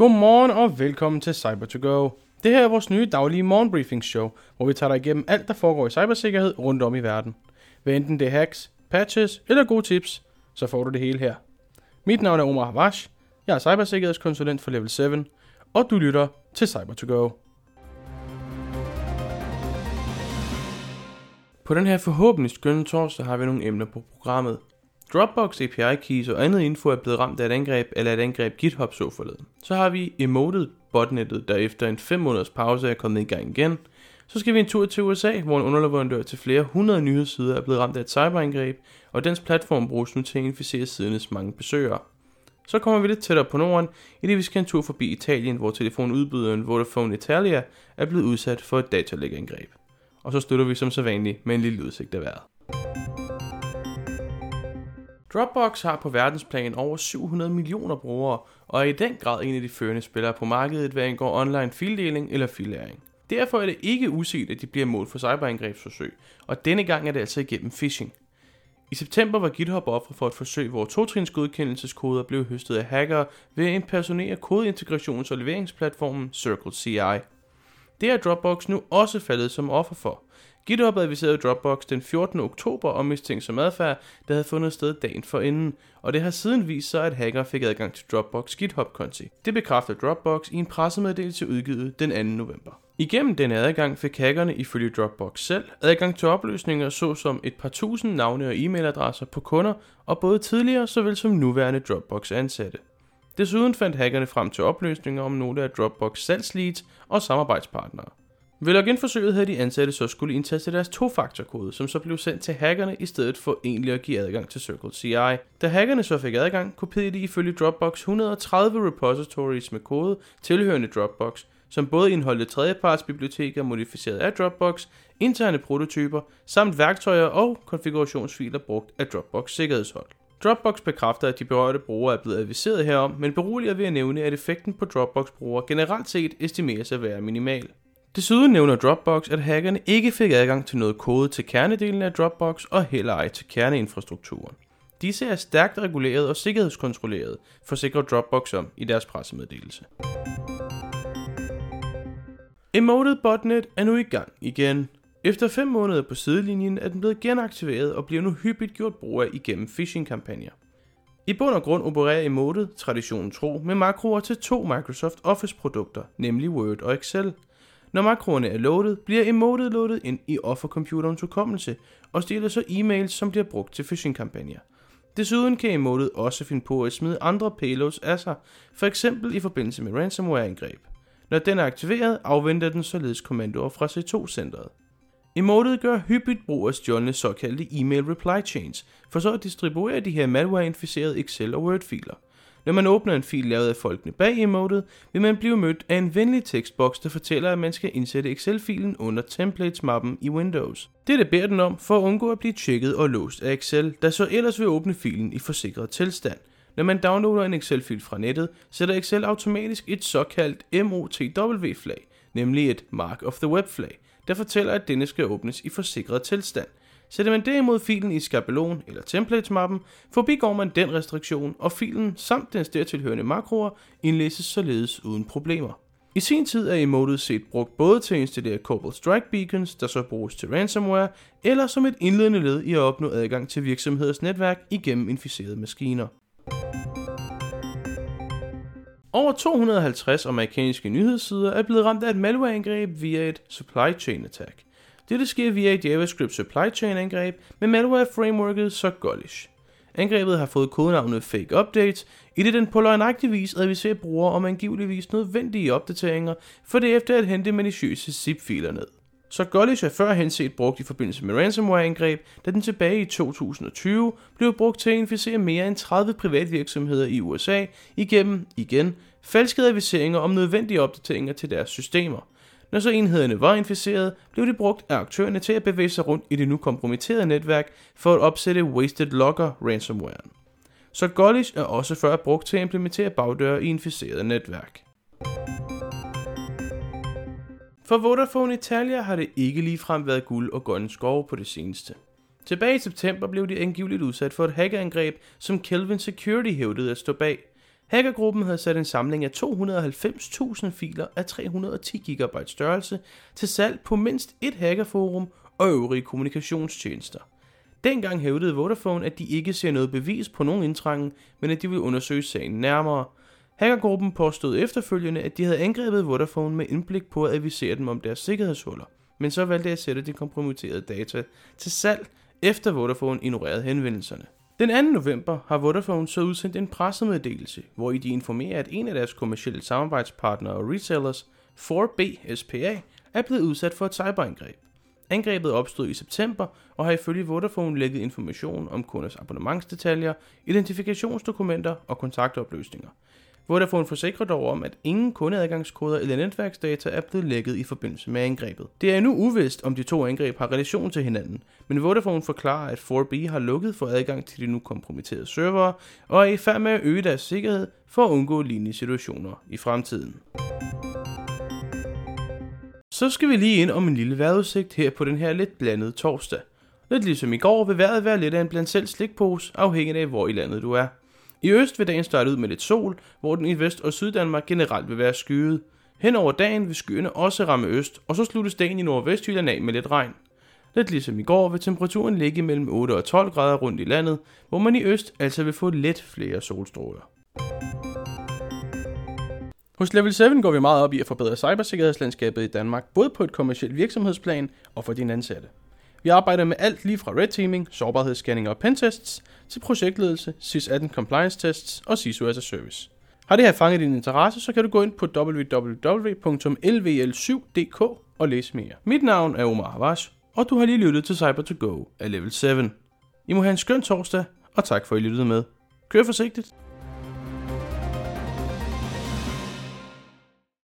Godmorgen og velkommen til cyber to go Det her er vores nye daglige morgenbriefingsshow, hvor vi tager dig igennem alt, der foregår i cybersikkerhed rundt om i verden. Hvad enten det er hacks, patches eller gode tips, så får du det hele her. Mit navn er Omar Havash, jeg er cybersikkerhedskonsulent for Level 7, og du lytter til cyber to go På den her forhåbentlig skønne torsdag har vi nogle emner på programmet. Dropbox API keys og andet info er blevet ramt af et angreb, eller et angreb GitHub så forleden. Så har vi emoted botnettet, der efter en 5 måneders pause er kommet i gang igen. Så skal vi en tur til USA, hvor en underleverandør til flere hundrede nyhedssider er blevet ramt af et cyberangreb, og dens platform bruges nu til at inficere sidenes mange besøgere. Så kommer vi lidt tættere på Norden, i det vi skal en tur forbi Italien, hvor telefonudbyderen Vodafone Italia er blevet udsat for et datalæggerangreb. Og så støtter vi som sædvanligt med en lille udsigt af vejret. Dropbox har på verdensplan over 700 millioner brugere, og er i den grad en af de førende spillere på markedet, hvad angår online fildeling eller fillæring. Derfor er det ikke uset, at de bliver mål for cyberangrebsforsøg, og denne gang er det altså igennem phishing. I september var GitHub offer for et forsøg, hvor totrins godkendelseskoder blev høstet af hackere ved at impersonere kodeintegrations- og leveringsplatformen CircleCI. Det er Dropbox nu også faldet som offer for. GitHub adviserede Dropbox den 14. oktober om mistænksom adfærd, der havde fundet sted dagen for inden, og det har siden vist sig, at hacker fik adgang til Dropbox GitHub-konti. Det bekræfter Dropbox i en pressemeddelelse udgivet den 2. november. Igennem denne adgang fik hackerne ifølge Dropbox selv adgang til opløsninger såsom et par tusind navne og e-mailadresser på kunder og både tidligere såvel som nuværende Dropbox ansatte. Desuden fandt hackerne frem til opløsninger om nogle af Dropbox salgsleads og samarbejdspartnere. Ved login-forsøget havde de ansatte så skulle indtaste deres tofaktorkode, som så blev sendt til hackerne i stedet for egentlig at give adgang til Circle CI. Da hackerne så fik adgang, kopierede de ifølge Dropbox 130 repositories med kode tilhørende Dropbox, som både indeholdte tredjepartsbiblioteker modificeret af Dropbox, interne prototyper, samt værktøjer og konfigurationsfiler brugt af Dropbox sikkerhedshold. Dropbox bekræfter, at de berørte brugere er blevet adviseret herom, men beroliger ved at nævne, at effekten på Dropbox-brugere generelt set estimeres at være minimal. Desuden nævner Dropbox, at hackerne ikke fik adgang til noget kode til kernedelen af Dropbox og heller ej til kerneinfrastrukturen. Disse er stærkt reguleret og sikkerhedskontrolleret, forsikrer Dropbox om i deres pressemeddelelse. Emoted Botnet er nu i gang igen. Efter 5 måneder på sidelinjen er den blevet genaktiveret og bliver nu hyppigt gjort brug af igennem phishing-kampagner. I bund og grund opererer Emotet, traditionen tro, med makroer til to Microsoft Office-produkter, nemlig Word og Excel. Når makroerne er loadet, bliver emotet loadet ind i offercomputerens hukommelse og stiller så e-mails, som bliver brugt til phishing-kampagner. Desuden kan emotet også finde på at smide andre payloads af sig, for eksempel i forbindelse med ransomware-angreb. Når den er aktiveret, afventer den således kommandoer fra C2-centret. Emotet gør hyppigt brug af stjålne såkaldte e-mail reply chains, for så at distribuere de her malware-inficerede Excel- og Word-filer. Når man åbner en fil lavet af folkene bag emotet, vil man blive mødt af en venlig tekstboks, der fortæller, at man skal indsætte Excel-filen under templates-mappen i Windows. Dette beder den om for at undgå at blive tjekket og låst af Excel, der så ellers vil åbne filen i forsikret tilstand. Når man downloader en Excel-fil fra nettet, sætter Excel automatisk et såkaldt MOTW-flag, nemlig et Mark of the Web-flag, der fortæller, at denne skal åbnes i forsikret tilstand. Sætter man derimod filen i skabelon eller templates-mappen, forbigår man den restriktion, og filen samt dens dertilhørende makroer indlæses således uden problemer. I sin tid er emotet set brugt både til at installere Cobalt Strike Beacons, der så bruges til ransomware, eller som et indledende led i at opnå adgang til virksomheders netværk igennem inficerede maskiner. Over 250 amerikanske nyhedssider er blevet ramt af et malwareangreb via et supply chain attack. Dette sker via et JavaScript supply chain angreb med malware frameworket Sogolish. Angrebet har fået kodenavnet Fake Updates, i det den på løgnagtig vis adviserer brugere om angiveligvis nødvendige opdateringer, for det efter at hente maliciøse zip-filer ned. Så Gullish er førhen set brugt i forbindelse med ransomware-angreb, da den tilbage i 2020 blev brugt til at inficere mere end 30 privatvirksomheder i USA igennem, igen, falske adviseringer om nødvendige opdateringer til deres systemer. Når så enhederne var inficeret, blev de brugt af aktørerne til at bevæge sig rundt i det nu kompromitterede netværk for at opsætte Wasted Locker ransomware. Så Gullish er også før brugt til at implementere bagdøre i inficerede netværk. For Vodafone Italia har det ikke ligefrem været guld og grønne skove på det seneste. Tilbage i september blev de angiveligt udsat for et hackerangreb, som Kelvin Security hævdede at stå bag. Hackergruppen havde sat en samling af 290.000 filer af 310 GB størrelse til salg på mindst et hackerforum og øvrige kommunikationstjenester. Dengang hævdede Vodafone, at de ikke ser noget bevis på nogen indtrængen, men at de vil undersøge sagen nærmere. Hackergruppen påstod efterfølgende, at de havde angrebet Vodafone med indblik på at advisere dem om deres sikkerhedshuller, men så valgte at sætte de kompromitterede data til salg, efter Vodafone ignorerede henvendelserne. Den 2. november har Vodafone så udsendt en pressemeddelelse, hvor i de informerer, at en af deres kommercielle samarbejdspartnere og resellers, 4B SPA, er blevet udsat for et cyberangreb. Angrebet opstod i september og har ifølge Vodafone lægget information om kunders abonnementsdetaljer, identifikationsdokumenter og kontaktopløsninger. Vodafone forsikrer dog om, at ingen kundeadgangskoder eller netværksdata er blevet lækket i forbindelse med angrebet. Det er nu uvist, om de to angreb har relation til hinanden, men Vodafone forklarer, at 4B har lukket for adgang til de nu kompromitterede servere og er i færd med at øge deres sikkerhed for at undgå lignende situationer i fremtiden. Så skal vi lige ind om en lille vejrudsigt her på den her lidt blandede torsdag. Lidt ligesom i går vil vejret være lidt af en blandt selv slikpose, afhængig af hvor i landet du er. I øst vil dagen starte ud med lidt sol, hvor den i Vest- og Syddanmark generelt vil være skyet. Hen over dagen vil skyerne også ramme øst, og så sluttes dagen i Nordvestjylland af med lidt regn. Lidt ligesom i går vil temperaturen ligge mellem 8 og 12 grader rundt i landet, hvor man i øst altså vil få lidt flere solstråler. Hos Level 7 går vi meget op i at forbedre cybersikkerhedslandskabet i Danmark, både på et kommersielt virksomhedsplan og for dine ansatte. Vi arbejder med alt lige fra red teaming, sårbarhedsscanning og pentests, til projektledelse, SIS-18 compliance tests og CISO as a service. Har det her fanget din interesse, så kan du gå ind på www.lvl7.dk og læse mere. Mit navn er Omar Havas, og du har lige lyttet til cyber to go af Level 7. I må have en skøn torsdag, og tak for at I lyttede med. Kør forsigtigt.